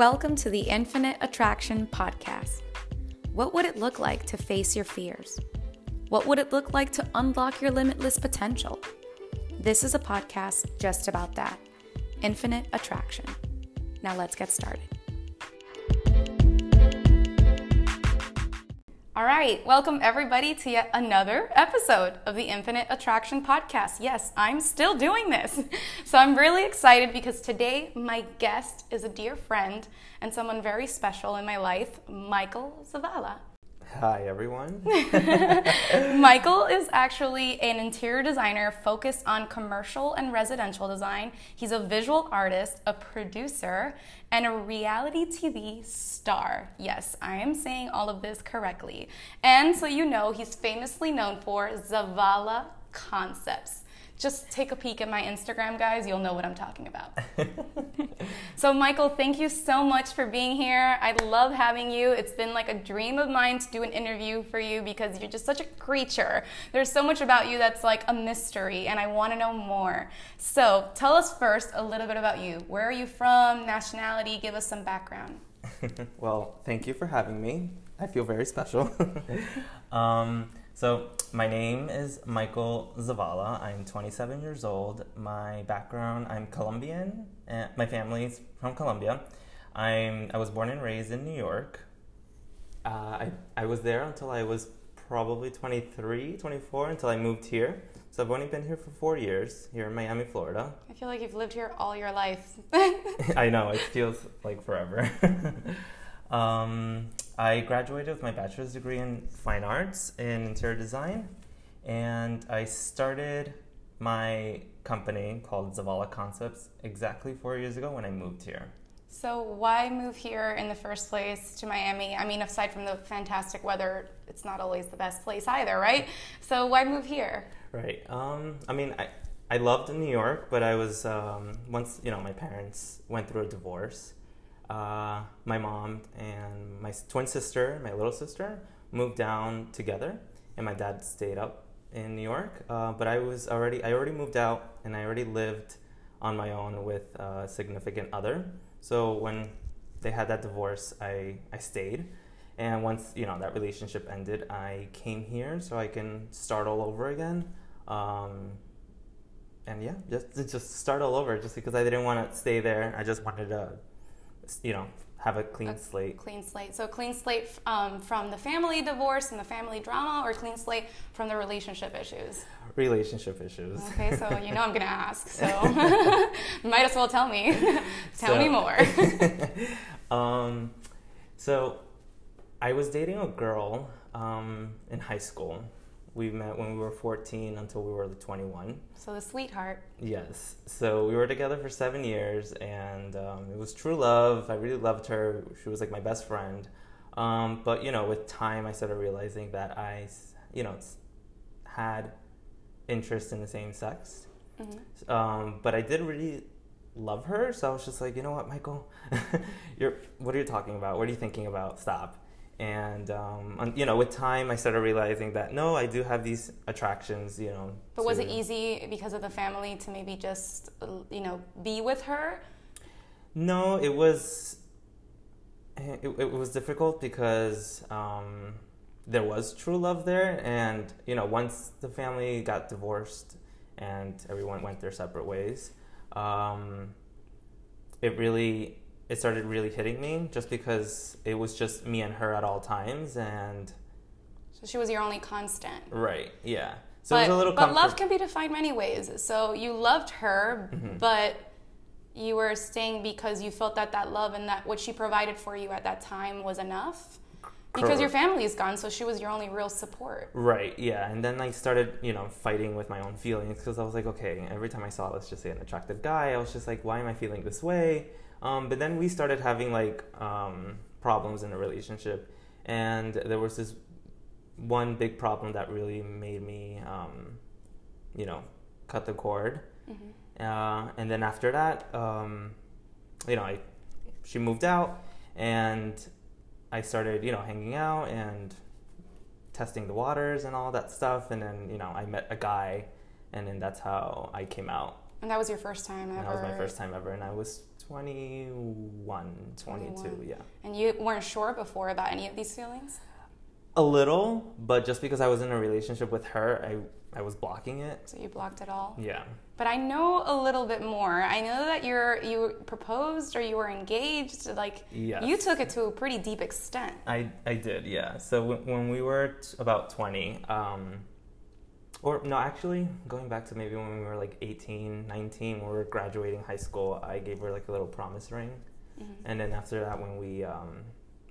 Welcome to the Infinite Attraction Podcast. What would it look like to face your fears? What would it look like to unlock your limitless potential? This is a podcast just about that infinite attraction. Now let's get started. All right, welcome everybody to yet another episode of the Infinite Attraction Podcast. Yes, I'm still doing this. So I'm really excited because today my guest is a dear friend and someone very special in my life, Michael Zavala. Hi, everyone. Michael is actually an interior designer focused on commercial and residential design. He's a visual artist, a producer, and a reality TV star. Yes, I am saying all of this correctly. And so you know, he's famously known for Zavala Concepts just take a peek at my Instagram, guys. You'll know what I'm talking about. so, Michael, thank you so much for being here. I love having you. It's been like a dream of mine to do an interview for you because you're just such a creature. There's so much about you that's like a mystery, and I want to know more. So, tell us first a little bit about you. Where are you from? Nationality? Give us some background. well, thank you for having me. I feel very special. um, so, my name is Michael Zavala. I'm 27 years old. My background, I'm Colombian. And my family's from Colombia. I'm, I was born and raised in New York. Uh, I, I was there until I was probably 23, 24, until I moved here. So I've only been here for four years, here in Miami, Florida. I feel like you've lived here all your life. I know, it feels like forever. um, I graduated with my bachelor's degree in fine arts in interior design, and I started my company called Zavala Concepts exactly four years ago when I moved here. So, why move here in the first place to Miami? I mean, aside from the fantastic weather, it's not always the best place either, right? So, why move here? Right. Um, I mean, I, I loved New York, but I was, um, once, you know, my parents went through a divorce uh, my mom and my twin sister, my little sister, moved down together, and my dad stayed up in New York. Uh, but I was already I already moved out, and I already lived on my own with a significant other. So when they had that divorce, I I stayed. And once you know that relationship ended, I came here so I can start all over again. Um, and yeah, just just start all over. Just because I didn't want to stay there, I just wanted to you know, have a clean a slate. Clean slate. So clean slate um, from the family divorce and the family drama, or clean slate from the relationship issues. Relationship issues. Okay, so you know I'm gonna ask. So might as well tell me. tell so, me more. um, so I was dating a girl um, in high school we met when we were 14 until we were 21. So the sweetheart. Yes. So we were together for seven years, and um, it was true love. I really loved her. She was like my best friend. Um, but you know, with time, I started realizing that I, you know, had interest in the same sex. Mm-hmm. Um, but I did really love her, so I was just like, you know what, Michael, you're what are you talking about? What are you thinking about? Stop and um, you know with time i started realizing that no i do have these attractions you know but to... was it easy because of the family to maybe just you know be with her? No it was it, it was difficult because um, there was true love there. And you know once the family got divorced and everyone went their separate ways um, it really it started really hitting me just because it was just me and her at all times and so she was your only constant. Right yeah. So but, it was a little but love can be defined many ways. So you loved her mm-hmm. but you were staying because you felt that that love and that what she provided for you at that time was enough because Correct. your family is gone so she was your only real support right yeah and then i started you know fighting with my own feelings because i was like okay every time i saw let's just say an attractive guy i was just like why am i feeling this way um, but then we started having like um, problems in the relationship, and there was this one big problem that really made me, um, you know, cut the cord. Mm-hmm. Uh, and then after that, um, you know, I, she moved out, and I started, you know, hanging out and testing the waters and all that stuff. And then, you know, I met a guy, and then that's how I came out. And that was your first time ever. And that was my first time ever, and I was 21, 22, 21. yeah. And you weren't sure before about any of these feelings? A little, but just because I was in a relationship with her, I, I was blocking it. So you blocked it all? Yeah. But I know a little bit more. I know that you're you proposed or you were engaged. Like Yes. you took it to a pretty deep extent. I, I did, yeah. So when, when we were t- about 20, um, or no, actually, going back to maybe when we were like 18, 19, when we were graduating high school, I gave her like a little promise ring. Mm-hmm. And then after that, when we um,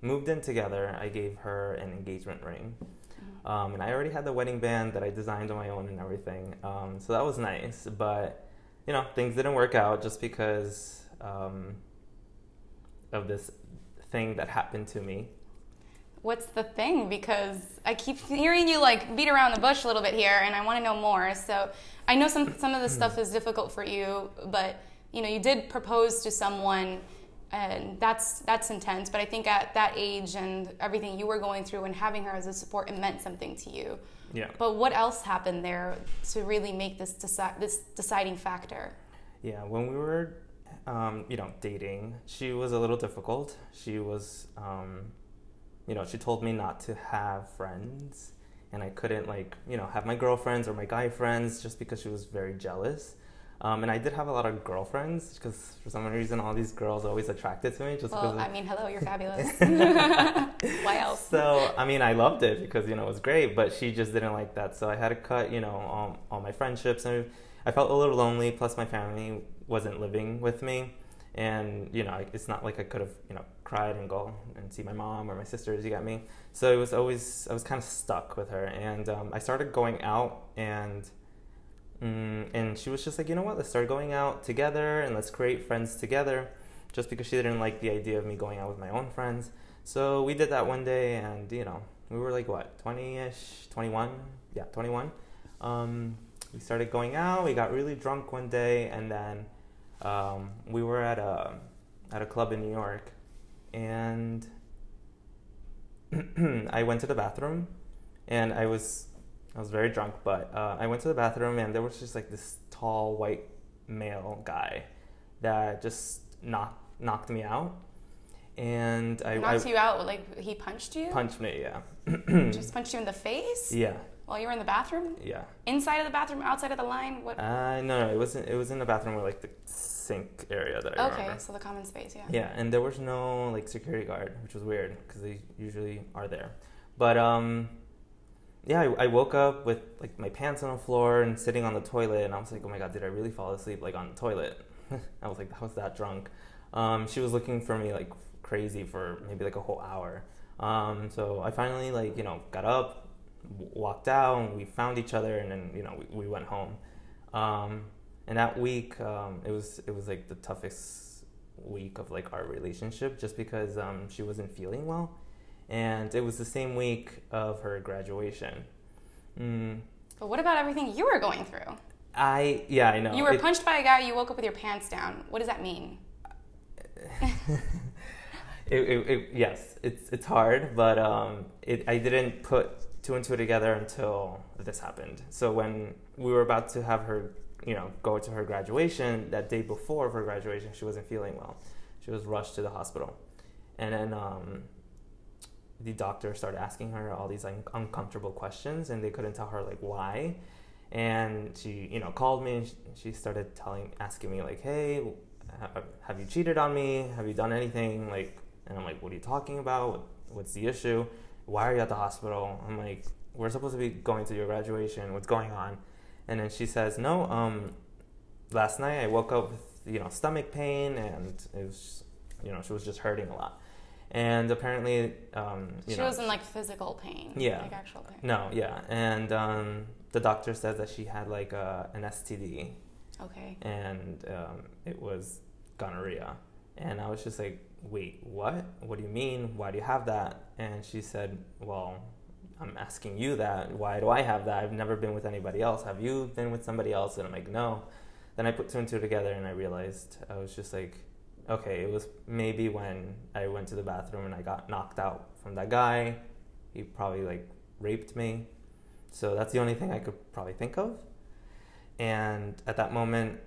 moved in together, I gave her an engagement ring. Um, and I already had the wedding band that I designed on my own and everything. Um, so that was nice. But, you know, things didn't work out just because um, of this thing that happened to me. What's the thing? Because I keep hearing you like beat around the bush a little bit here, and I want to know more. So I know some some of this stuff is difficult for you, but you know you did propose to someone, and that's that's intense. But I think at that age and everything you were going through and having her as a support, it meant something to you. Yeah. But what else happened there to really make this deci- this deciding factor? Yeah, when we were, um, you know, dating, she was a little difficult. She was, um, you know, she told me not to have friends, and I couldn't like, you know, have my girlfriends or my guy friends just because she was very jealous. Um, and I did have a lot of girlfriends because for some reason all these girls always attracted to me just Well, I mean, hello, you're fabulous. Why else? So I mean, I loved it because you know it was great, but she just didn't like that. So I had to cut, you know, all, all my friendships, and I felt a little lonely. Plus, my family wasn't living with me, and you know, it's not like I could have, you know, cried and go and see my mom or my sisters. You got me. So it was always I was kind of stuck with her, and um, I started going out and. Mm, and she was just like, you know what? Let's start going out together and let's create friends together. Just because she didn't like the idea of me going out with my own friends. So we did that one day, and you know, we were like what, 20 ish, 21? Yeah, 21. Um, we started going out, we got really drunk one day, and then um, we were at a, at a club in New York, and I went to the bathroom, and I was I was very drunk, but uh, I went to the bathroom and there was just like this tall white male guy that just knocked knocked me out, and I, Knocked I you out like he punched you? punched me. Yeah, Just punched you in the face yeah, while you were in the bathroom? yeah. Inside of the bathroom, outside of the line? What? Uh, no, no, it wasn't. It was in the bathroom like the sink area that I okay, remember. so the common space, yeah. Yeah, and there was no like security guard, which was weird because they usually are there. But um, yeah, I, I woke up with like my pants on the floor and sitting on the toilet, and I was like, oh my god, did I really fall asleep like on the toilet? I was like, I was that drunk. Um, she was looking for me like crazy for maybe like a whole hour. Um, so I finally like you know got up, w- walked out, and we found each other, and then you know we, we went home. Um, and that week, um, it was it was like the toughest week of like our relationship, just because um, she wasn't feeling well, and it was the same week of her graduation. Mm, But what about everything you were going through? I yeah I know you were It- punched by a guy, you woke up with your pants down. What does that mean? it, it, yes, it's it's hard, but um, it, I didn't put two and two together until this happened. So when we were about to have her, you know, go to her graduation, that day before her graduation, she wasn't feeling well. She was rushed to the hospital, and then um, the doctor started asking her all these like, uncomfortable questions, and they couldn't tell her like why. And she, you know, called me and she, started telling, asking me like, "Hey, have you cheated on me? Have you done anything?" Like, and I'm like, "What are you talking about? What's the issue? Why are you at the hospital?" I'm like, "We're supposed to be going to your graduation. What's going on?" And then she says, "No, um, last night I woke up with you know stomach pain, and it was, you know, she was just hurting a lot." And apparently, um, you she know, was in like physical pain. Yeah. Like actual pain. no, yeah, and um, the doctor said that she had like a, an STD, Okay. and um, it was gonorrhea. And I was just like, wait, what? What do you mean? Why do you have that? And she said, well, I'm asking you that. Why do I have that? I've never been with anybody else. Have you been with somebody else? And I'm like, no. Then I put two and two together and I realized I was just like, okay, it was maybe when I went to the bathroom and I got knocked out from that guy. He probably like raped me. So that's the only thing I could probably think of. And at that moment,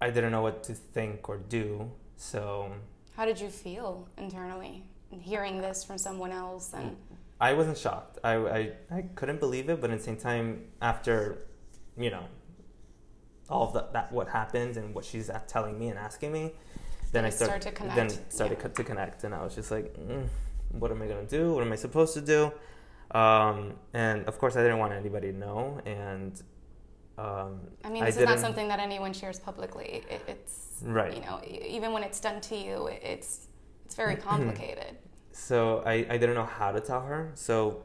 I didn't know what to think or do. So How did you feel internally hearing this from someone else? And I wasn't shocked. I, I, I couldn't believe it, but at the same time, after, you know, all of that, that what happened and what she's telling me and asking me, then I start, start to connect, then started yeah. to connect, and I was just like, mm, what am I gonna do? What am I supposed to do? Um, and of course, I didn't want anybody to know, and um, I mean, this is not something that anyone shares publicly. It, it's Right. You know, even when it's done to you, it's it's very complicated. So I, I didn't know how to tell her. So,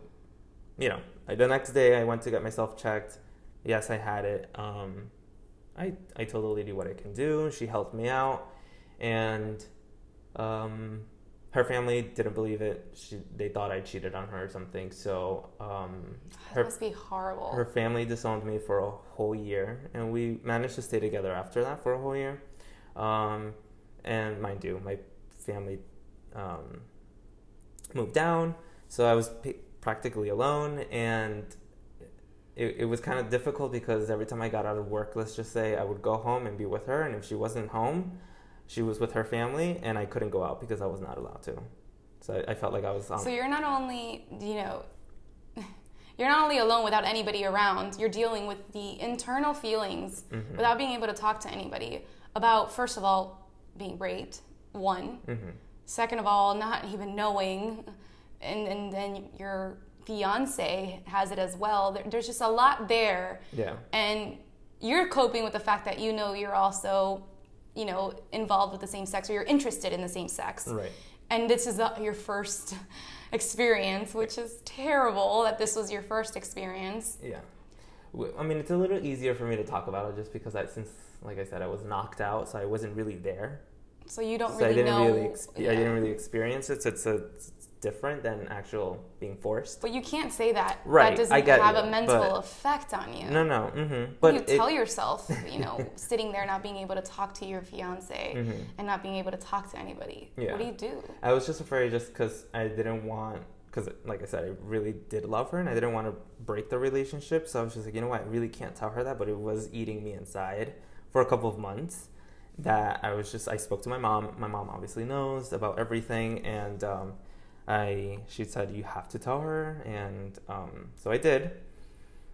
you know, I, the next day I went to get myself checked. Yes, I had it. Um, I, I told the lady what I can do. She helped me out. And um, her family didn't believe it. She, they thought I cheated on her or something. So um, That her, must be horrible. her family disowned me for a whole year. And we managed to stay together after that for a whole year. Um, and mind you, my family um, moved down, so I was p- practically alone, and it, it was kind of difficult because every time I got out of work, let's just say I would go home and be with her, and if she wasn't home, she was with her family, and I couldn't go out because I was not allowed to. So I, I felt like I was on. So you're not only, you know, you're not only alone without anybody around, you're dealing with the internal feelings Mhm. without being able to talk to anybody about, first of all, being raped, one. Mhm. Second of all, not even knowing, and, and then your fiance has it as well. There, there's just a lot there. Yeah. And you're coping with the fact that you know you're also, you know, involved with the same sex or you're interested in the same sex Right. and this is the, your first experience, which is terrible that this was your first experience. Yeah. I mean, it's a little easier for me to talk about it just because I, since, like I said, I was knocked out, so I wasn't really there. So you don't so really I didn't know. really, ex- yeah. I didn't really experience it. So it's, a, it's different than actual being forced. But you can't say that. Right, That doesn't I get have you, a mental effect on you. No, no. Mm-hmm. But you it, tell yourself, you know, sitting there not being able to talk to your fiance Mhm. and not being able to talk to anybody. Yeah. What do you do? I was just afraid just because I didn't want, because like I said, I really did love her and I didn't want to break the relationship. So I was just like, you know what, I really can't tell her that, but it was eating me inside for a couple of months. That I was just, I spoke to my mom. My mom obviously knows about everything, and um, I, she said you have to tell her, and um, so I did.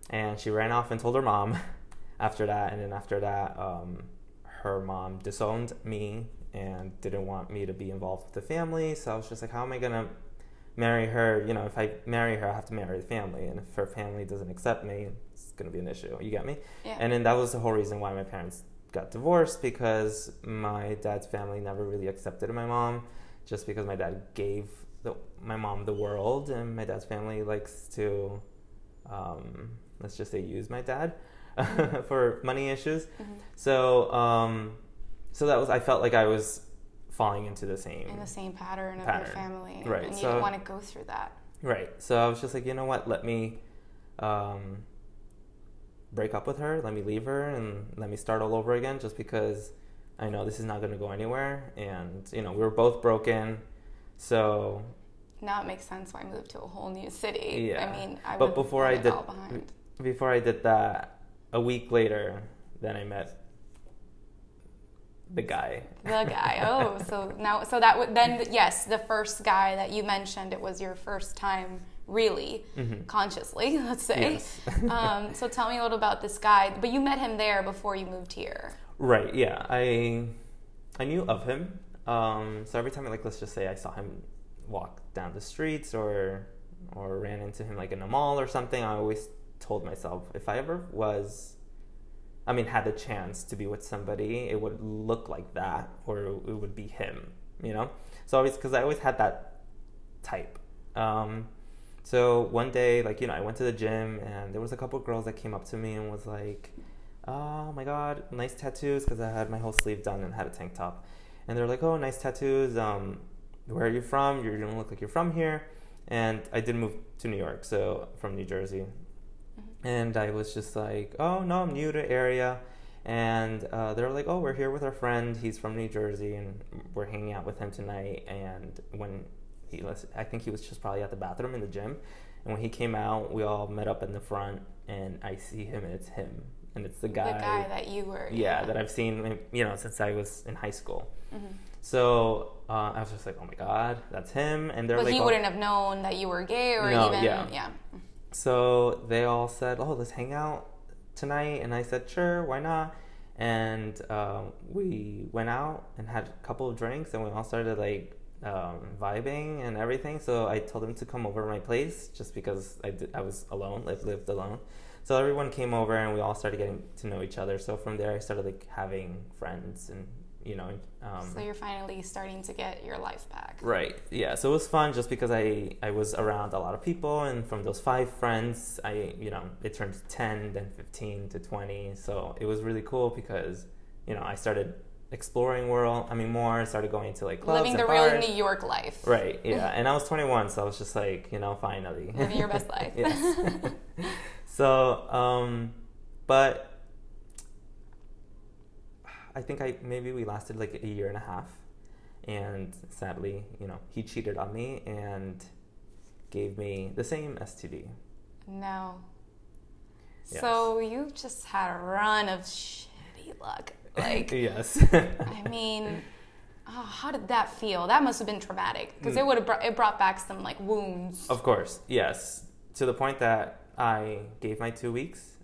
And she ran off and told her mom after that, and then after that, um, her mom disowned me and didn't want me to be involved with the family. So I was just like, how am I gonna marry her? You know, if I marry her, I have to marry the family, and if her family doesn't accept me, it's gonna be an issue. You get me? Yeah. And then that was the whole reason why my parents got divorced because my dad's family never really accepted my mom, just because my dad gave my mom the world, and my dad's family likes to, um, let's just say, use my dad for money issues. Mhm. So, um, so that was I felt like I was falling into the same In the same pattern of Pattern. your family. Right, And you so- don't want to go through that. right. So I was just like, you know what? Let me um, break up with her. Let me leave her and let me start all over again. Just because I know this is not going to go anywhere, and you know we were both broken. So Now it makes sense why I moved to a whole new city. Yeah. I mean, I But before I did- before I did that, a week later, then I met the guy. The guy. Oh, so now, so that would then, yes, the first guy that you mentioned, it was your first time really Mhm. consciously, let's say. Yes. um, so tell me a little about this guy. But you met him there before you moved here. Right. Yeah. I I knew of him. Um, so every time, like, let's just say I saw him walk down the streets or or ran into him like in a mall or something, I always told myself if I ever was, I mean, had the chance to be with somebody, it would look like that or it would be him. You know. So always because I always had that type. Um, so one day, like you know, I went to the gym and there was a couple girls that came up to me and was like, "Oh my god, nice tattoos!" Because I had my whole sleeve done and had a tank top, and they're like, "Oh, nice tattoos. Um, where are you from? You don't look like you're from here." And I did move to New York, so from New Jersey, and I was just like, "Oh no, I'm new to area." And uh, they're like, "Oh, we're here with our friend. He's from New Jersey, and we're hanging out with him tonight." And when he was, I think he was just probably at the bathroom in the gym. And when he came out, we all met up in the front, and I see him, and it's him, and it's the guy, the guy that you were. yeah, that I've seen, you know, since I was in high school. Mhm. So uh, I was just like, oh my god, that's him. And they're But like, he wouldn't have known that you were gay or No, even yeah. yeah. So they all said, "Oh, let's hang out tonight," and I said, "Sure, why not?" And um, we went out and had a couple of drinks, and we all started like um, vibing and everything. So I told them to come over to my place just because I did, I was alone, like lived alone. So everyone came over, and we all started getting to know each other. So from there, I started like having friends, and you know. Um, So you're finally starting to get your life back. Right. Yeah. So it was fun just because I I was around a lot of people, and from those five friends, I you know it turned to ten, then fifteen to twenty. So it was really cool because you know I started exploring world. I mean more. I started going to like clubs Living the real. New York life. Right. Yeah. and I was twenty one, so I was just like you know finally Living your best life. yes. so um, but I think I maybe we lasted like a year and a half, and sadly, you know, he cheated on me and gave me the same STD. No. Yes. So you just had a run of shitty luck. Like, yes. I mean, oh, how did that feel? That must have been traumatic because it would have brought, it brought back some like wounds. of course, yes. To the point that I gave my two weeks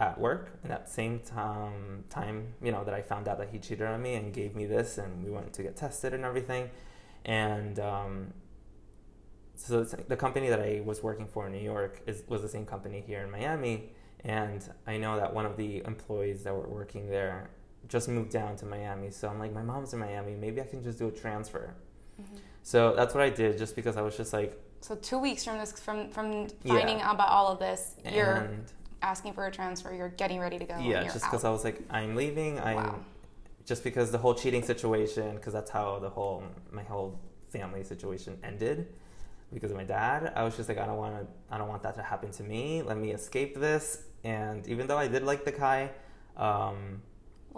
at work, and at the same time, time you know that I found out that he cheated on me and gave me this, and we went to get tested and everything, and um, so the company that I was working for in New York is was the same company here in Miami, and I know that one of the employees that were working there just moved down to Miami. So I'm like, my mom's in Miami. Maybe I can just do a transfer. Mm-hmm. So that's what I did, just because I was just like, So two weeks from this, from from Yeah. finding out about all of this, you're and asking for a transfer. You're getting ready to go. yeah, just because I was like, I'm leaving. I'm Wow. just because the whole cheating situation, because that's how the whole my whole family situation ended because of my dad. I was just like, I don't want to, I don't want that to happen to me. Let me escape this. And even though I did like the guy, um,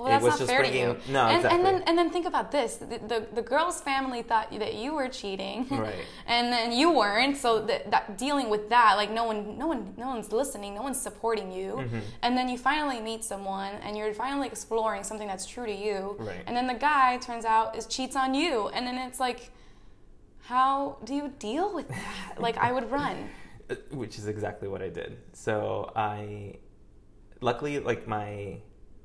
Well, it that's was not just fair bringing to you. no and, exactly and then and then think about this: the, the the girl's family thought that you were cheating, Right. and then you weren't. So that, that dealing with that, like no one, no one, no one's listening, no one's supporting you. Mhm. And then you finally meet someone, and you're finally exploring something that's true to you. Right. And then the guy turns out is cheats on you, and then it's like, how do you deal with that? like I would run. Uh, which is exactly what I did. So I, luckily, like my,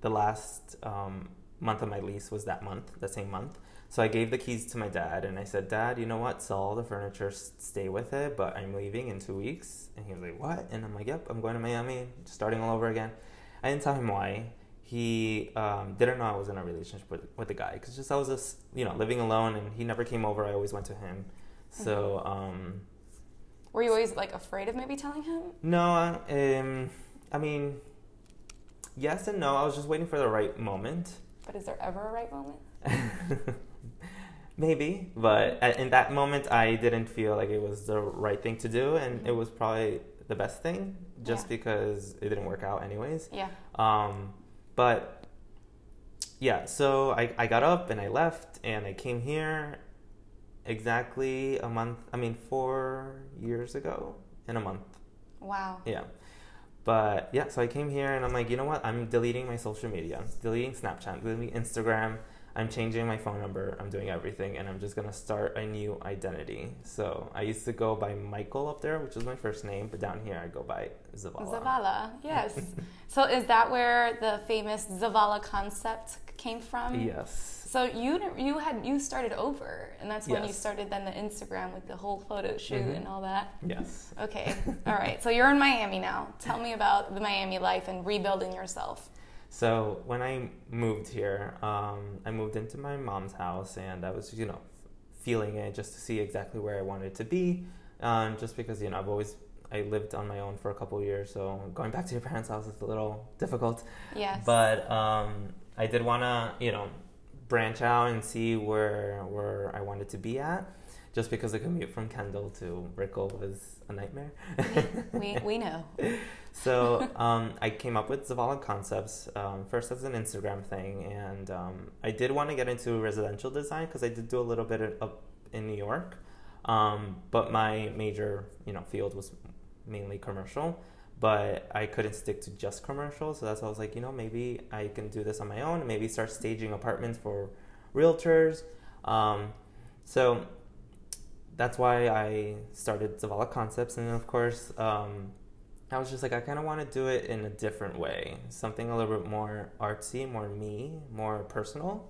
the last um, month of my lease was that month, the same month. So I gave the keys to my dad, and I said, "Dad, you know what? Sell all the furniture, stay with it, but I'm leaving in two weeks." And he was like, "What?" And I'm like, "Yep, I'm going to Miami, starting all over again." I didn't tell him why. He um, didn't know I was in a relationship with, with the guy because just I was just you know living alone, and he never came over. I always went to him. So. Um, Were you always like afraid of maybe telling him? no, um, I mean, yes and no. I was just waiting for the right moment. But is there ever a right moment? Maybe, but in that moment, I didn't feel like it was the right thing to do, and it was probably the best thing, just Yeah. because it didn't work out anyways. Yeah. Um, but yeah, so I, I got up and I left, and I came here exactly a month. I mean, four years ago in a month. Wow. Yeah. But yeah, so I came here and I'm like, you know what? I'm deleting my social media. I'm deleting Snapchat, deleting Instagram. I'm changing my phone number. I'm doing everything and I'm just going to start a new identity. So I used to go by Michael up there, which is my first name, but down here I go by Zavala. Zavala, yes. so is that where the famous Zavala concept came from? Yes. So you you had you started over, and that's when you started then the Instagram with the whole photo shoot Mhm. and all that. Yes. Okay, all right. So you're in Miami now. Tell me about the Miami life and rebuilding yourself. So when I moved here, um, I moved into my mom's house, and I was, you know, feeling it just to see exactly where I wanted to be. Um, just because you know I've always I lived on my own for a couple of years, so going back to your parents' house is a little difficult. Yes. But um, I did want to, you know, branch out and see where where I wanted to be at. Just because the commute from Kendall to Brickell was a nightmare. we we know. So um, I came up with Zavala Concepts um, first as an Instagram thing, and um, I did want to get into residential design because I did do a little bit of, up in New York, um, but my major you know field was mainly commercial. But I couldn't stick to just commercials. so that's why I was like, you know, maybe I can do this on my own, and maybe start staging apartments for realtors. Um, so that's why I started Zavala Concepts, and then of course, um, I was just like, I kind of want to do it in a different way, something a little bit more artsy, more me, more personal.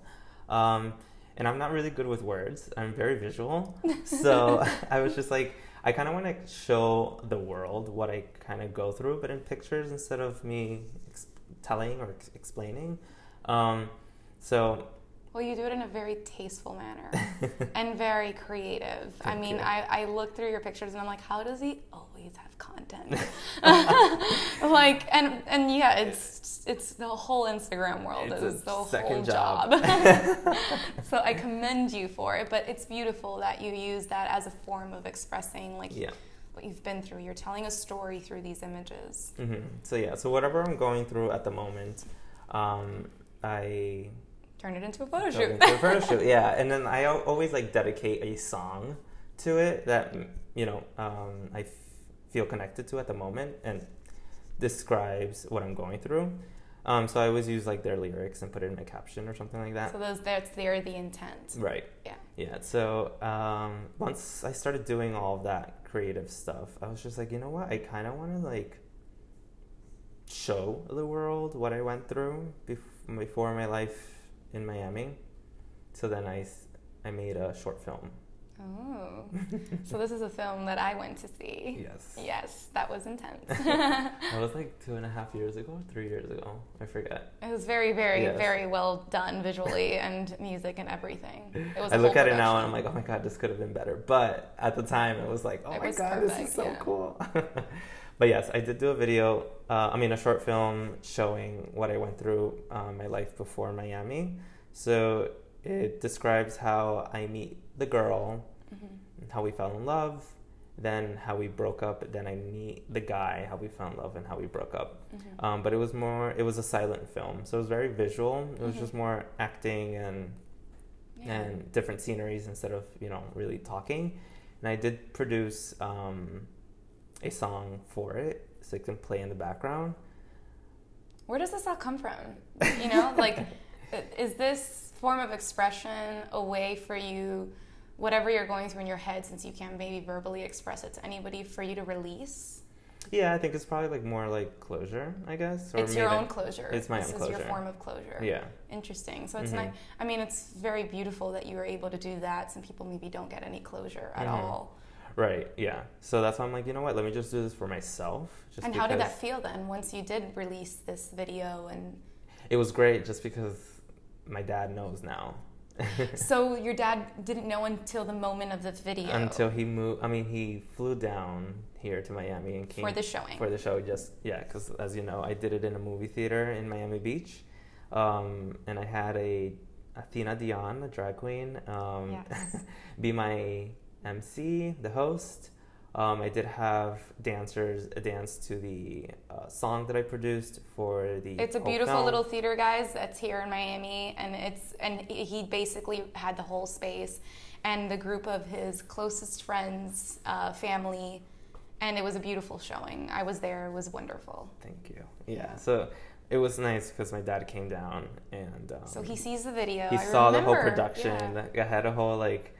Um, and I'm not really good with words. I'm very visual, so I was just like, I kind of want to show the world what I kind of go through, but in pictures instead of me ex- telling or ex- explaining. Um, so Well, you do it in a very tasteful manner and very creative. I mean, you. I, I look through your pictures and I'm like, how does he always have content? like, and and yeah, it's it's the whole Instagram world It's is a the whole second job. job. so I commend you for it, but it's beautiful that you use that as a form of expressing like yeah. what you've been through. You're telling a story through these images. hmm So yeah, so whatever I'm going through at the moment, um, I Turn it into a photo shoot. into a photo shoot. Yeah, and then I always like dedicate a song to it that you know um, I f- feel connected to at the moment and describes what I'm going through. Um, so I always use like their lyrics and put it in a caption or something like that. so those that's there the intent. Right. Yeah. Yeah. So um, once I started doing all of that creative stuff, I was just like, you know what? I kind of want to like show the world what I went through bef- before my life in Miami. So then I I made a short film. Oh. so this is a film that I went to see. Yes. Yes, that was intense. That was like two and a half years ago, three years ago. I forget. it was very, very, Yes. very well done visually and music and everything. It was I a look whole at it now and I'm like, oh my god, this could have been better. But at the time, it was like, oh It my was god, this is so yeah. cool. but yes, I did do a video. Uh, I mean, a short film showing what I went through um, my life before Miami. So it describes how I meet the girl, Mhm. how we fell in love, then how we broke up, then I meet the guy, how we fell in love, and how we broke up. Mhm. Um, but it was more, it was a silent film, so it was very visual. It was Mhm. just more acting and Yeah. and different sceneries instead of you know really talking. And I did produce um, a song for it, so it can play in the background. Where does this all come from? You know, like, is this form of expression a way for you, whatever you're going through in your head, since you can't maybe verbally express it to anybody, for you to release? Yeah, I think it's probably like more like closure, I guess. it's your own closure. it's my this own is your form of closure. Yeah, Interesting. So it's Mhm. nice. I mean, it's very beautiful that you were able to do that. Some people maybe don't get any closure at Mhm. all. right. Yeah. So that's why I'm like, you know what? Let me just do this for myself. Just and how did that feel then once you did release this video? And It was great, just because my dad knows now. so your dad didn't know until the moment of the video Until he moved. I mean, he flew down here to Miami and came for the showing. for the show just yeah because as you know i did it in a movie theater in miami beach um, and i had a athena dion a drag queen um, Yes. be my mc the host um, i did have dancers dance to the uh, song that i produced for the It's a beautiful little theater, guys. That's here in Miami, and it's and he basically had the whole space, and the group of his closest friends, uh, family, and it was a beautiful showing. I was there; it was wonderful. thank you yeah, so it was nice because my dad came down and um, So he sees the video. he I saw the whole production. yeah. I had a whole like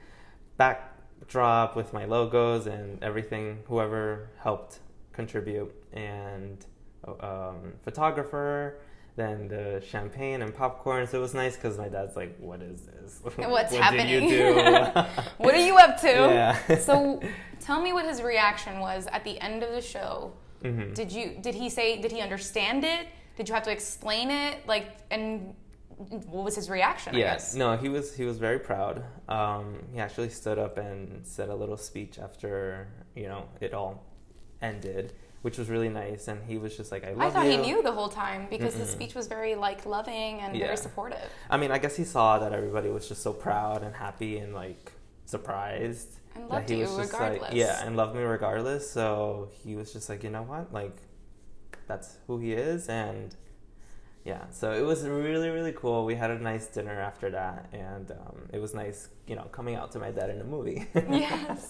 backdrop with my logos and everything. Whoever helped contribute and um, photographer. Then the champagne and popcorn. So it was nice because my dad's like, "What is this? What's what happening? did you do?" What are you up to? yeah. So tell me what his reaction was at the end of the show. Mhm. Did you did he say did he understand it? Did you have to explain it? Like and what was his reaction? Yes. guess? No, he was he was very proud. Um, he actually stood up and said a little speech after you know it all ended, which was really nice. And he was just like, "I love I thought you." he knew the whole time because the Mm-mm. speech was very like loving and Yeah. very supportive. I mean, I guess he saw that everybody was just so proud and happy and like surprised. And that loved he you was just regardless. like, yeah, and loved me regardless. So he was just like, you know what, like, that's who he is, and yeah, so it was really really cool. We had a nice dinner after that, and um, it was nice, you know, coming out to my dad in a movie. yes,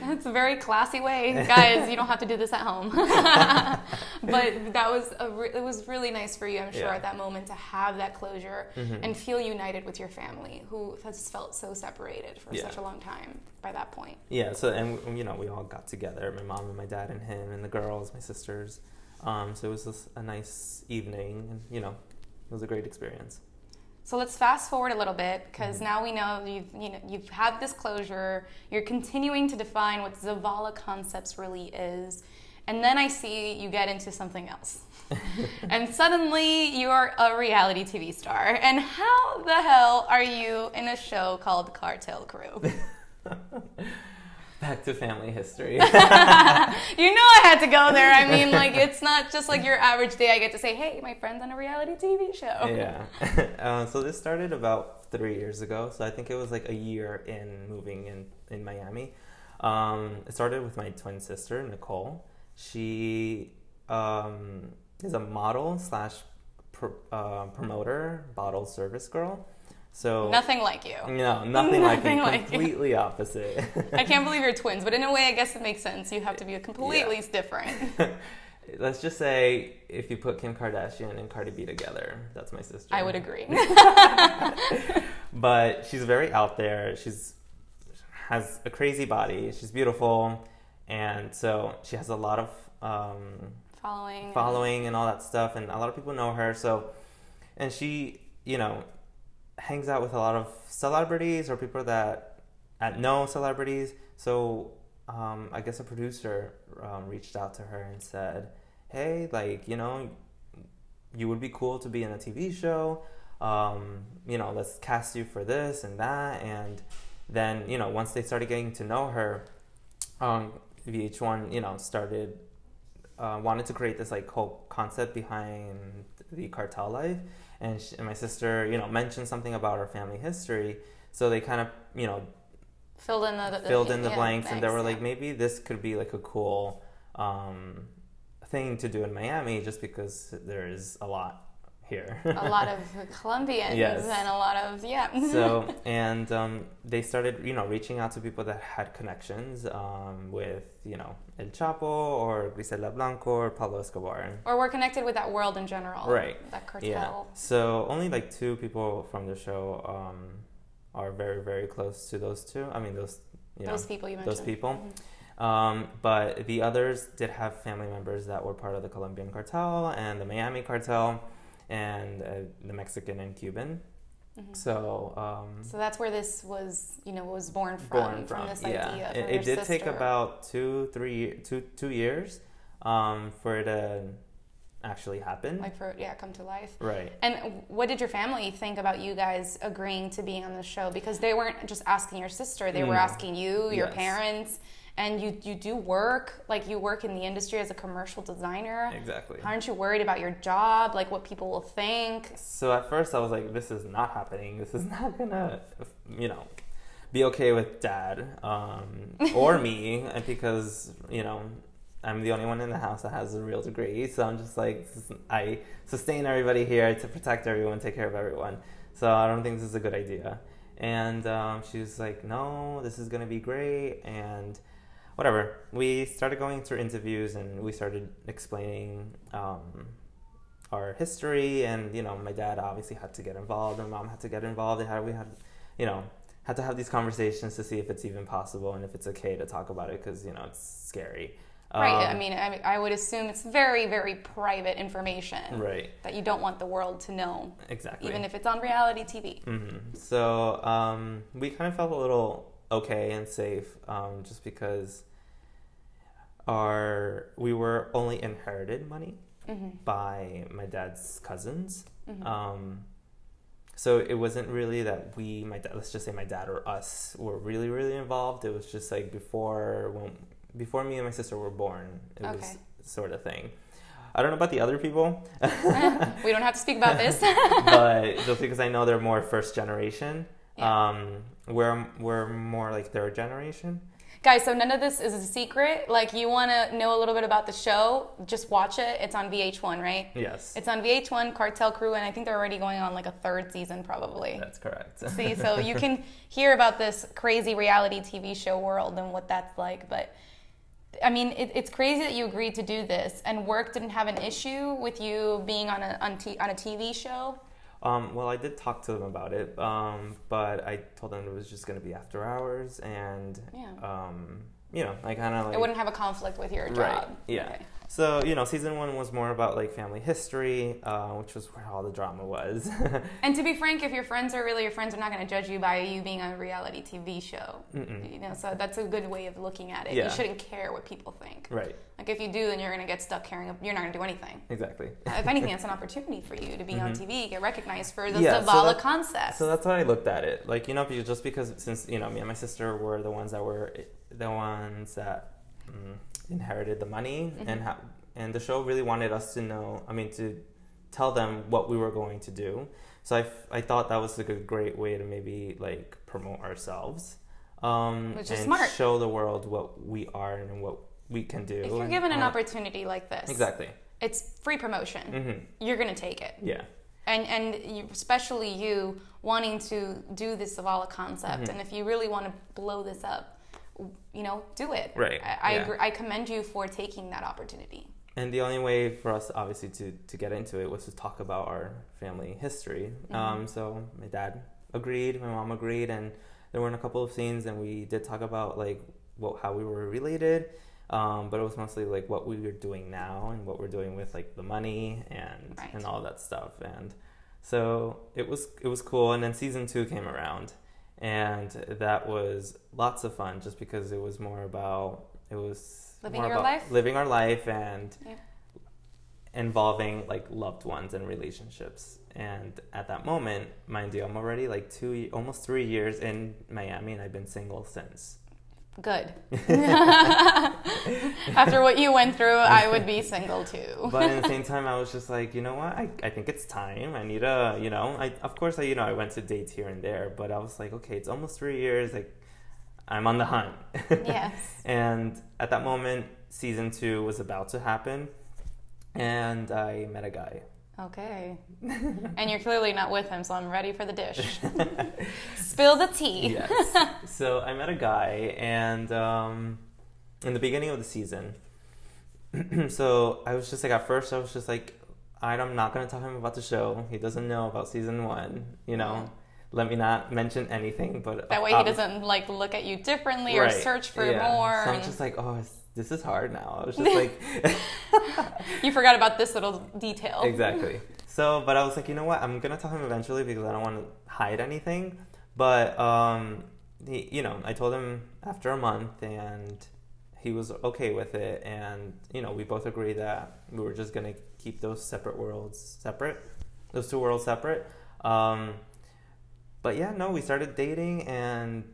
that's a very classy way, guys. You don't have to do this at home. but that was a re- it was really nice for you, I'm sure, Yeah. at that moment to have that closure Mhm. and feel united with your family, who has felt so separated for Yeah. such a long time by that point. Yeah, so and you know we all got together, my mom and my dad and him and the girls, my sisters. Um, so it was just a nice evening, and you know, it was a great experience. So let's fast forward a little bit because Mm-hmm. now we know you've you know you've had this closure. You're continuing to define what Zavala Concepts really is, and then I see you get into something else, and suddenly you're a reality TV star. And how the hell are you in a show called Cartel Crew? Back to family history. you know I had to go there. I mean, like it's not just like your average day. I get to say, "Hey, my friend's on a reality TV show." yeah. uh, so this started about three years ago. So I think it was like a year in moving in in Miami. Um, it started with my twin sister Nicole. She um, is a model slash pr- uh, promoter, bottle service girl. So Nothing like you. no, nothing like Nothing like you. Completely opposite. I can't believe you're twins, but in a way, I guess it makes sense. You have to be completely different. Let's just say if you put Kim Kardashian and Cardi B together, that's my sister. I would agree. but she's very out there. She's has a crazy body. She's beautiful, and so she has a lot of um, Following. following and all that stuff, and a lot of people know her. So, and she, you know, hangs out with a lot of celebrities or people that at know celebrities. So, um, I guess a producer um, reached out to her and said, "Hey, like, you know, you would be cool to be in a TV show. Um, you know, let's cast you for this and that." And then, you know, once they started getting to know her, um, VH1, you know, started uh, wanted to create this like whole concept behind the cartel life, and, she, and my sister, you know, mentioned something about her family history. So they kind of, you know, Filled in the, the filled in the yeah, blanks, and they were yeah. like, maybe this could be like a cool um, thing to do in Miami, just because there is a lot here. a lot of Colombians Yes. and a lot of yeah. so and um, they started you know reaching out to people that had connections um, with you know El Chapo or Griselda Blanco or Pablo Escobar. or we're connected with that world in general. Right. That cartel. Yeah. So only like two people from the show um, are very very close to those two. I mean those you know Those people you mentioned. those people. Mhm. Um, but the others did have family members that were part of the Colombian cartel and the Miami cartel and uh, the Mexican and Cuban. Mhm. So um, So that's where this was, you know, was born from. born from, this yeah. idea. it, from it your did take sister. about two, three, two, two years um, for it to actually happen. like for yeah, come to life. right. And what did your family think about you guys agreeing to being on the show? Because they weren't just asking your sister; they were asking you, your Yes. parents, and you you do work like you work in the industry as a commercial designer. Exactly. Aren't you worried about your job, like what people will think? So at first I was like, this is not happening. This is not gonna, you know, be okay with dad um, or me, and because you know I'm the only one in the house that has a real degree. So I'm just like, I sustain everybody here to protect everyone, take care of everyone. So I don't think this is a good idea. And um, she was like, no, this is gonna be great, and whatever. We started going through interviews, and we started explaining. Um, our history and you know my dad obviously had to get involved and mom had to get involved and how we had you know had to have these conversations to see if it's even possible and if it's okay to talk about it because you know it's scary right. Um, I mean, I, I would assume it's very, very private information right that you don't want the world to know, exactly even if it's on reality TV. hmm So um, we kind of felt a little okay and safe, um, just because our we were only inherited money hmm by my dad's cousins. hmm Um, so it wasn't really that we, my dad, let's just say my dad or us, were really really involved. It was just like before when before me and my sister were born. It was Okay. sort of thing. I don't know about the other people, we don't have to speak about this. but just because I know they're more first generation, Yeah. um, we're we're more like third generation. Guys, so none of this is a secret. Like, you want to know a little bit about the show, just watch it. It's on VH1, right? Yes. It's on VH1, Cartel Crew, and I think they're already going on like a third season, probably. That's correct. See, so you can hear about this crazy reality TV show world and what that's like. But I mean, it, it's crazy that you agreed to do this, and work didn't have an issue with you being on a on, t- on a TV show. Um, well, I did talk to them about it, um, but I told them it was just going to be after hours, and Yeah. um, you know, I kind of like It wouldn't have a conflict with your job. Right. Yeah. Okay. So you know, season one was more about like family history, uh, which was where all the drama was. And to be frank, if your friends are really your friends, are not going to judge you by you being on a reality TV show. Mm-mm. You know, so that's a good way of looking at it. Yeah. You shouldn't care what people think. right. Like if you do, then you're going to get stuck caring. You're not going to do anything. Exactly. if anything, it's an opportunity for you to be on TV, get recognized for the Yeah, so that- concept. So that's how I looked at it. Like you know, just because since you know me and my sister were the ones that were the ones that mm, inherited the money Mm-hmm. and how and the show really wanted us to know. I mean, to tell them what we were going to do. So I, f- I thought that was like a great way to maybe like promote ourselves, um, Which is and smart. show the world what we are and what we can do. if you're and given an how- opportunity like this, exactly, it's free promotion. hmm You're to take it. yeah, and and you, especially you wanting to do this Zavala concept, Mm-hmm. and if you really want to blow this up, you know, do it. Right, I I, yeah. agree, I commend you for taking that opportunity. And the only way for us, obviously, to, to get into it was to talk about our family history. Mm-hmm. Um, so my dad agreed, my mom agreed, and there were a couple of scenes, and we did talk about like what how we were related. Um, but it was mostly like what we were doing now and what we're doing with like the money and Right. and all that stuff. And so it was it was cool. And then season two came around, and that was lots of fun just because it was more about it was Living more your about life? living our life and Yeah. involving like loved ones and relationships. And at that moment, mind you, I'm already like two, almost three years in Miami, and I've been single since. Good. After what you went through, I would be single too. But at the same time, I was just like, you know what? I, I think it's time. I need a, you know, I of course I, you know, I went to dates here and there, but I was like, okay, it's almost three years. Like, I'm on the hunt. yes. And at that moment, season two was about to happen, and I met a guy. Okay. and you're clearly not with him, so I'm ready for the dish. Spill the tea. yes. So I met a guy, and um, in the beginning of the season, so I was just like, at first, I was just like, I'm not going to tell him about the show. He doesn't know about season one, you know? Let me not mention anything, but That way he um, doesn't like look at you differently or search for yeah. more. So I'm and- just like, oh, it's, this is hard now. I was just like, You forgot about this little detail. exactly. So, but I was like, you know what? I'm gonna tell him eventually because I don't want to hide anything. But um, he, you know, I told him after a month, and he was okay with it. And you know, we both agreed that we were just gonna keep those separate worlds separate, those two worlds separate. Um, but yeah, no, we started dating, and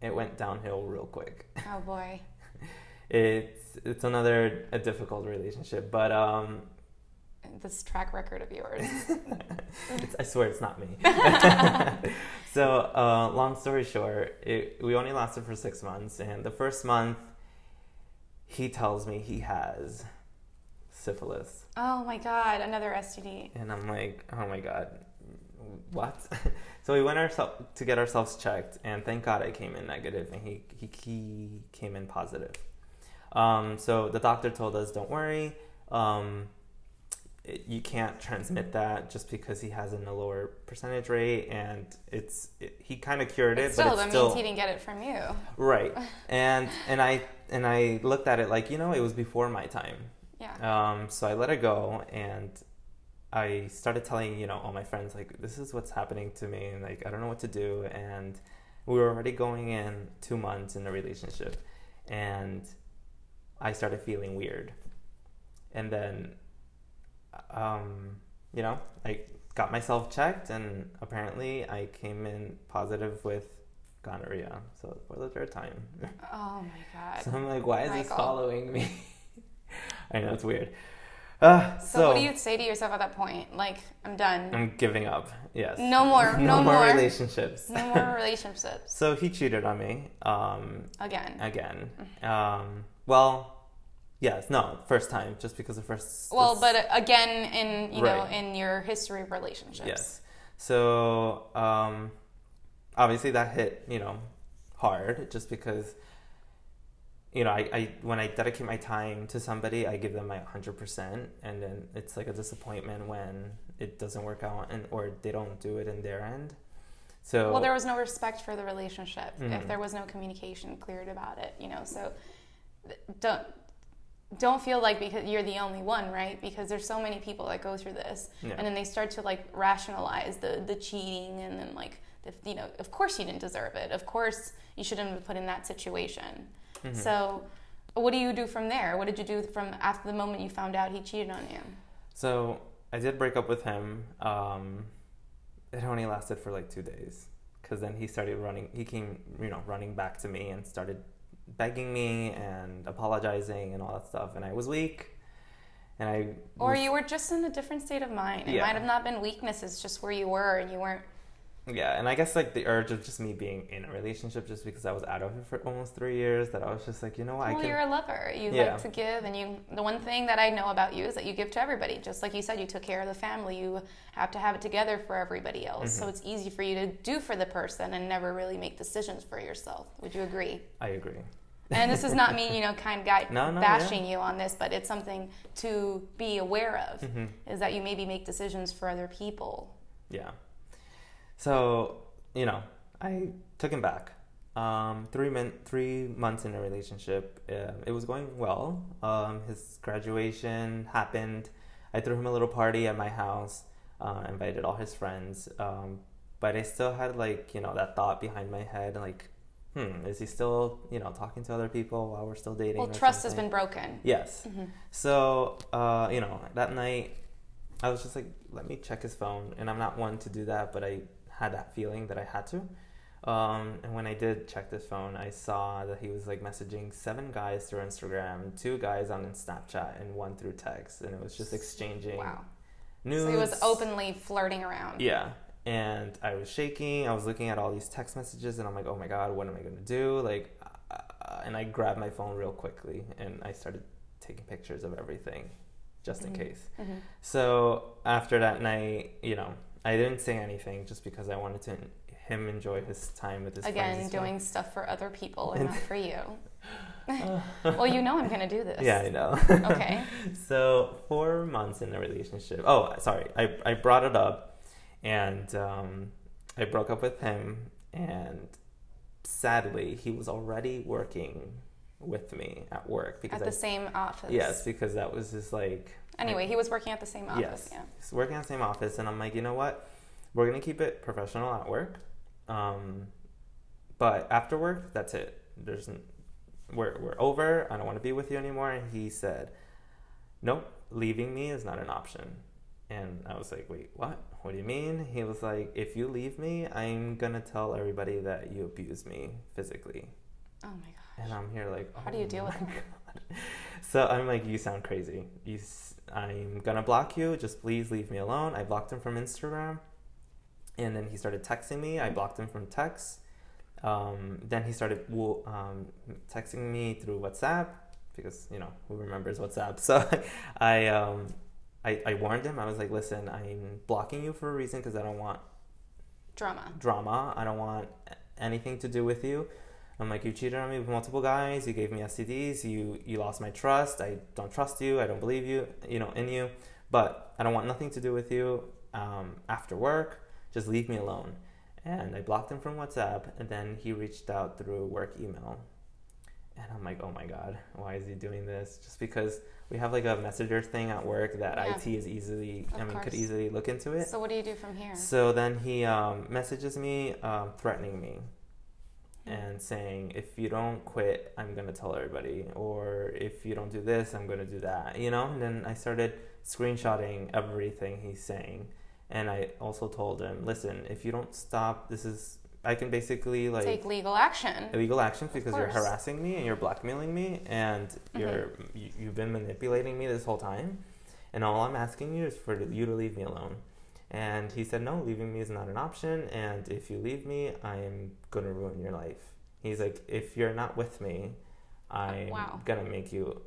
it went downhill real quick Oh boy. It's it's another a difficult relationship but um This track record of yours. it's, i swear it's not me so uh long story short it, we only lasted for six months and the first month he tells me he has syphilis Oh my god, another STD. and i'm like oh my god what so we went ourselves to get ourselves checked and thank god i came in negative and he he, he came in positive um, so the doctor told us don't worry um, it, you can't transmit that just because he has in a lower percentage rate and it's it, he kind of cured it still, but that still means he didn't get it from you. right and and i and i looked at it like you know it was before my time Yeah. um, so I let it go and I started telling, you know, all my friends, like, this is what's happening to me. And, like, I don't know what to do. And we were already going in two months in a relationship. And I started feeling weird. And then, um, you know, I got myself checked. And apparently I came in positive with gonorrhea. So for the third time. Oh my god. So I'm like, why is this following me? I know it's weird. Uh, So, what do you say to yourself at that point? Like, I'm done. I'm giving up. Yes. No more. No, more more. relationships. No more relationships. So he cheated on me. Um, Again. again. Um, well, yes, no, first time, just because the first. Well, but again, in you know, in your history of relationships. yes. So um, obviously that hit you know hard, just because. You know, I, I when I dedicate my time to somebody, I give them my hundred percent, and then it's like a disappointment when it doesn't work out, and or they don't do it in their end. So Well, there was no respect for the relationship if Mhm. there was no communication cleared about it. You know, so don't don't feel like because you're the only one, right? Because there's so many people that go through this, Yeah. and then they start to like rationalize the the cheating, and then like if, you know, of course you didn't deserve it. Of course you shouldn't have been put in that situation. Mhm. So, what do you do from there? What did you do from after the moment you found out he cheated on you? So I did break up with him. Um, it only lasted for like two days, because then he started running. He came, you know, running back to me and started begging me and apologizing and all that stuff. And I was weak, and I Or was- you were just in a different state of mind. It Yeah. might have not been weakness, it's just where you were and you weren't yeah. And I guess like the urge of just me being in a relationship, just because I was out of it for almost three years, that I was just like, you know, what, I well, can. you're a lover. You Yeah. like to give, and you. The one thing that I know about you is that you give to everybody. Just like you said, you took care of the family. You have to have it together for everybody else. So Mhm. it's easy for you to do for the person and never really make decisions for yourself. Would you agree? I agree. And this is not me, you know, kind guy No, no, bashing you on this, but it's something to be aware of. hmm Is that you maybe make decisions for other people. Yeah. So you know, I took him back. Um, three min- three months in a relationship, uh, it was going well. Um, his graduation happened. I threw him a little party at my house. Uh, invited all his friends. Um, but I still had like you know that thought behind my head, like, hmm, is he still you know talking to other people while we're still dating? Well, trust has been broken. Yes. Mhm. So, uh, you know, that night, I was just like, let me check his phone. And I'm not one to do that, but I had that feeling that I had to. Um, and when I did check this phone, I saw that he was like messaging seven guys through Instagram, two guys on Snapchat, and one through text. And it was just exchanging Wow. news. So he was openly flirting around. Yeah. And I was shaking. I was looking at all these text messages, and I'm like, oh my God, what am I going to do? Like, uh, and I grabbed my phone real quickly and I started taking pictures of everything just in Mhm. case. Mhm. So after that night, you know, I didn't say anything just because I wanted to him enjoy his time with his. Again, as well. doing stuff for other people and not for you. well, you know I'm going to do this. Yeah, I know. Okay. so four months in the relationship. Oh, sorry. I, I brought it up, and um, I broke up with him, and sadly, he was already working with me at work because At the I, same office. yes, because that was his like Anyway, he was working at the same office. Yes. Yeah. He's working at the same office, and I'm like, you know what? We're gonna keep it professional at work, um, but after work, that's it. There's, n- we're we're over. I don't want to be with you anymore. And he said, nope, leaving me is not an option. And I was like, wait, what? What do you mean? He was like, if you leave me, I'm gonna tell everybody that you abuse me physically. Oh my gosh. And I'm here like, How do you "Oh deal with that?" God." So I'm like, you sound crazy. You, I'm gonna block you. Just please leave me alone. I blocked him from Instagram, and then he started texting me. I blocked him from text. Um, then he started um, texting me through WhatsApp because you know who remembers WhatsApp. So I, um, I I warned him. I was like, listen, I'm blocking you for a reason because I don't want Drama. drama. I don't want anything to do with you. I'm like, you cheated on me with multiple guys. You gave me STDs. You you lost my trust. I don't trust you. I don't believe you. You know, in you. But I don't want nothing to do with you. Um, after work, just leave me alone. And I blocked him from WhatsApp. And then he reached out through work email. And I'm like, oh my god, why is he doing this? Just because we have like a messenger thing at work that Yeah. IT is easily, I Of mean, could easily look into it. So what do you do from here? So then he um, messages me, um, threatening me. And saying, "If you don't quit, I'm gonna tell everybody, or if you don't do this, I'm gonna do that." You know. And then I started screenshotting everything he's saying, and I also told him, "Listen, if you don't stop, this is I can basically like." Take legal action. illegal actions because you're. Mm-hmm. harassing me and you're blackmailing me and you're you, you've been manipulating me this whole time and all I'm asking you is for you to leave me alone. And he said, no, leaving me is not an option. And if you leave me, I'm going to ruin your life. He's like, if you're not with me, I'm oh, Wow. going to make you,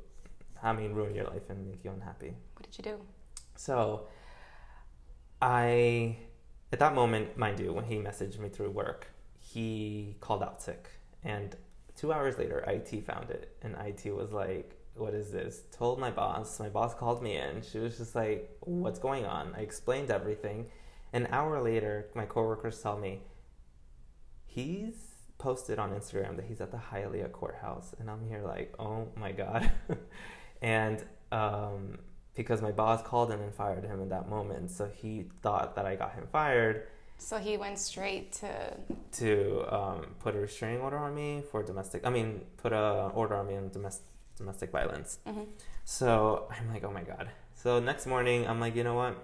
I mean, ruin your life and make you unhappy. What did you do? So I, at that moment, mind you, when he messaged me through work, he called out sick. And two hours later, IT found it. And IT was like, what is this? Told my boss. My boss called me in. She was just like, what's going on? I explained everything. An hour later, my coworkers tell me, he's posted on Instagram that he's at the Hialeah courthouse. And I'm here like, oh my God. and um, because my boss called him and fired him in that moment. So he thought that I got him fired So he went straight to. to um, put a restraining order on me for domestic. I mean, put a order on me on domestic domestic violence. Mhm. So I'm like, oh my god. So next morning, I'm like, you know what?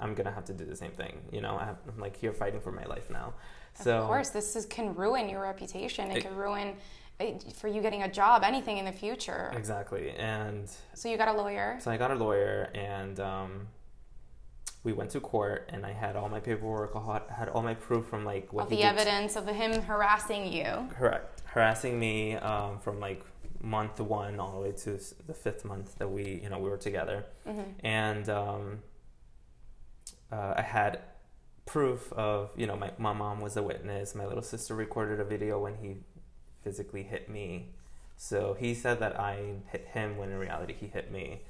I'm gonna have to do the same thing. You know, I'm like here fighting for my life now. So of course, this is, can ruin your reputation. It, It- can ruin uh, for you getting a job, anything in the future. exactly, and So you got a lawyer. so I got a lawyer, and um, we went to court, and I had all my paperwork, I had, all my proof from like what of the evidence of him harassing you. correct harassing me um, from like month one all the way to the fifth month that we you know we were together hmm and um, uh, i had proof of you know my, my mom was a witness my little sister recorded a video when he physically hit me so he said that i hit him when in reality he hit me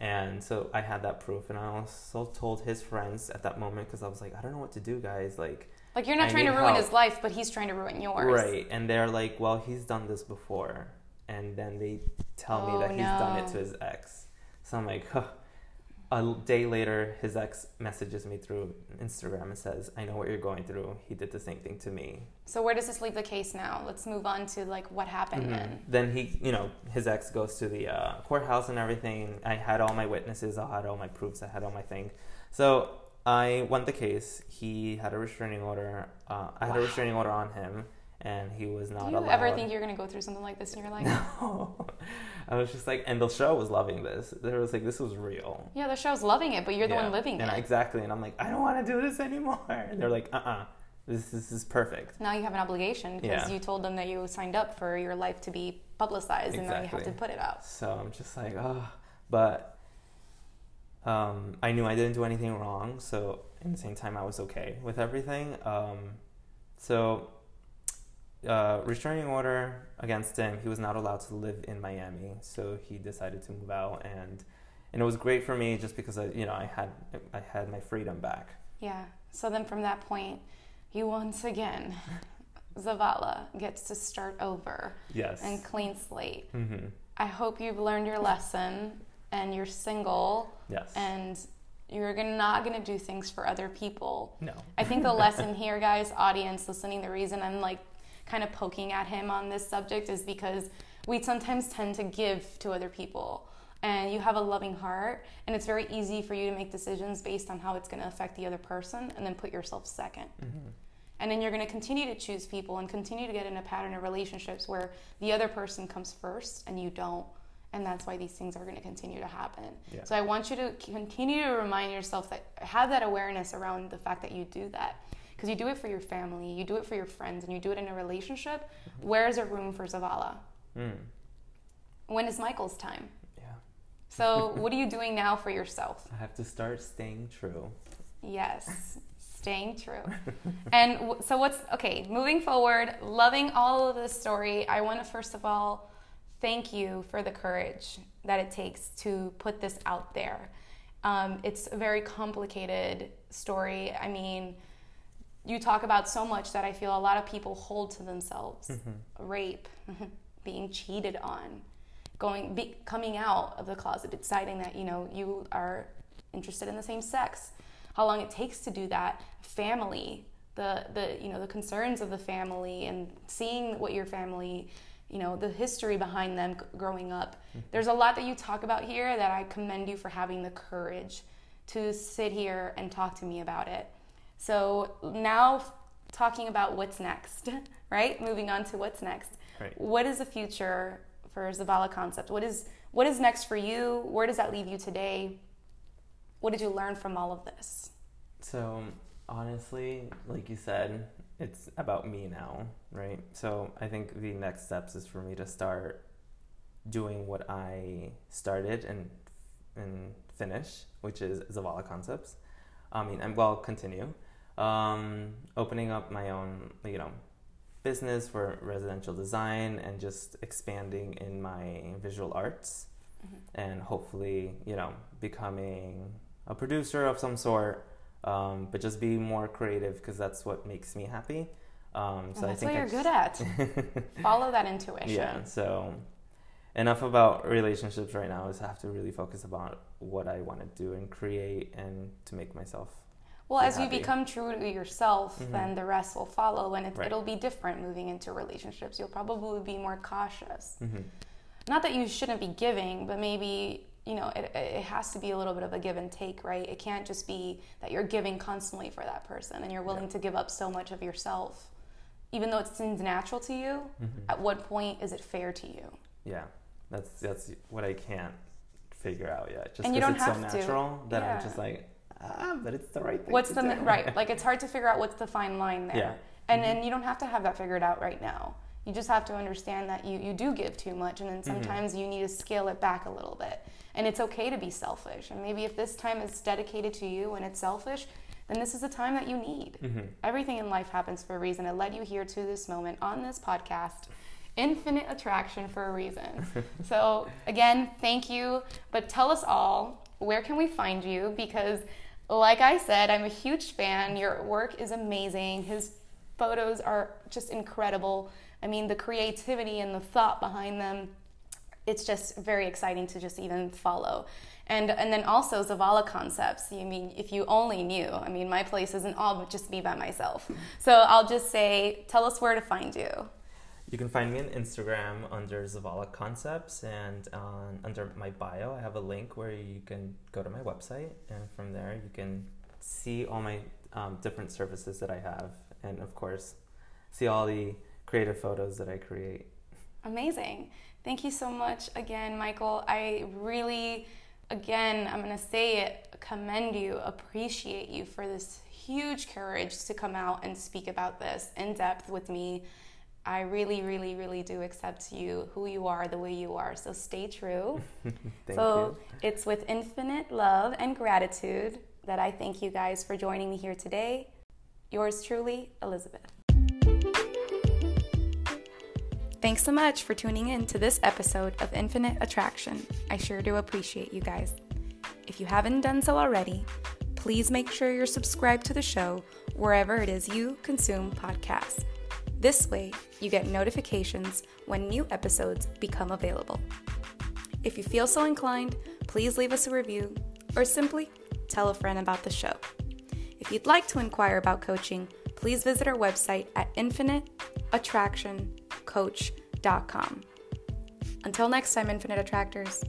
and so i had that proof and i also told his friends at that moment because i was like i don't know what to do guys like Like you're not I trying to ruin help. his life, but he's trying to ruin yours. Right. And they're like, well, he's done this before. And then they tell me Oh, that he's done it to his ex. So I'm like, huh. A day later, his ex messages me through Instagram and says, I know what you're going through. He did the same thing to me. So where does this leave the case now? Let's move on to like what happened Mhm. then. Then he, you know, his ex goes to the uh, courthouse and everything. I had all my witnesses, I had all my proofs, I had all my thing. So I won the case. He had a restraining order. Uh, I had a restraining order on him, and he was not Do you allowed. ever think you're gonna go through something like this in your life? No. I was just like, and the show was loving this. They was like, this was real. Yeah, the show's loving it, but you're the Yeah. one living and it. Exactly. And I'm like, I don't want to do this anymore. And they're like, uh uh this, this is perfect. now you have an obligation because Yeah. you told them that you signed up for your life to be publicized, and now you have to put it out. So I'm just like, oh, but um, I knew I didn't do anything wrong. So in the same time, I was okay with everything. Um, so uh, restraining order against him. He was not allowed to live in Miami, so he decided to move out, and and it was great for me just because I, you know, I had I had my freedom back. Yeah. So then from that point, you once again, Zavala gets to start over Yes. and clean slate. hmm I hope you've learned your lesson and you're single Yes. and you're gonna, not going to do things for other people. no. I think the lesson here, guys, audience listening, the reason I'm like kind of poking at him on this subject is because we sometimes tend to give to other people. And you have a loving heart, and it's very easy for you to make decisions based on how it's going to affect the other person and then put yourself 2nd hmm And then you're going to continue to choose people and continue to get in a pattern of relationships where the other person comes first and you don't. And that's why these things are going to continue to happen. Yeah. So I want you to continue to remind yourself that have that awareness around the fact that you do that. Because you do it for your family, you do it for your friends, and you do it in a relationship. Where is a room for Zavala? Mm. When is Michael's time? Yeah. So, what are you doing now for yourself? I have to start staying true. Yes, staying true. and w- so, what's okay, moving forward, loving all of this story, I want to first of all thank you for the courage that it takes to put this out there. Um, it's a very complicated story. I mean, you talk about so much that I feel a lot of people hold to themselves mm-hmm. rape, being cheated on, going be, coming out of the closet, deciding that you know you are interested in the same sex, how long it takes to do that, family, the the you know the concerns of the family, and seeing what your family, you know, the history behind them growing up. Mm-hmm. There's a lot that you talk about here that I commend you for having the courage to sit here and talk to me about it. So now talking about what's next, right? Moving on to what's next. Right. What is the future for Zavala Concept? What is what is next for you? Where does that leave you today? what did you learn from all of this? So, honestly, like you said, it's about me now, right? So, I think the next steps is for me to start doing what I started and and finish, which is Zavala Concepts. I mean, and well, continue um, opening up my own, you know, business for residential design and just expanding in my visual arts mm-hmm. and hopefully, you know, becoming a producer of some sort, um, but just be more creative because that's what makes me happy. Um, so that's I think what you're good at. Follow that intuition. Yeah. So enough about relationships right now. Is have to really focus about what I want to do and create and to make myself. Well, as happy. you become true to yourself, mm-hmm. then the rest will follow, and it, right. it'll be different moving into relationships. You'll probably be more cautious. Mm-hmm. Not that you shouldn't be giving, but maybe you know it, it has to be a little bit of a give and take right it can't just be that you're giving constantly for that person and you're willing yeah. to give up so much of yourself even though it seems natural to you mm-hmm. at what point is it fair to you yeah that's that's what i can't figure out yet just because it's so natural to. that yeah. i'm just like ah but it's the right thing what's the do. right like it's hard to figure out what's the fine line there yeah. and mm-hmm. and you don't have to have that figured out right now you just have to understand that you, you do give too much and then mm-hmm. sometimes mm-hmm. you need to scale it back a little bit and it's okay to be selfish and maybe if this time is dedicated to you and it's selfish then this is the time that you need mm-hmm. everything in life happens for a reason it led you here to this moment on this podcast infinite attraction for a reason so again thank you but tell us all where can we find you because like i said i'm a huge fan your work is amazing his photos are just incredible I mean, the creativity and the thought behind them, it's just very exciting to just even follow. And, and then also Zavala concepts. I mean, if you only knew, I mean, my place isn't all just me by myself. So I'll just say, tell us where to find you. You can find me on Instagram under Zavala Concepts, and on, under my bio, I have a link where you can go to my website, and from there you can see all my um, different services that I have, and of course, see all the creative photos that I create. Amazing. Thank you so much again, Michael. I really, again, I'm going to say it, commend you, appreciate you for this huge courage to come out and speak about this in depth with me. I really, really, really do accept you, who you are, the way you are. So stay true. so you. it's with infinite love and gratitude that I thank you guys for joining me here today. Yours truly, Elizabeth. Thanks so much for tuning in to this episode of Infinite Attraction. I sure do appreciate you guys. If you haven't done so already, please make sure you're subscribed to the show wherever it is you consume podcasts. This way, you get notifications when new episodes become available. If you feel so inclined, please leave us a review or simply tell a friend about the show. If you'd like to inquire about coaching, please visit our website at infiniteattractioncoach.com. Until next time, Infinite Attractors.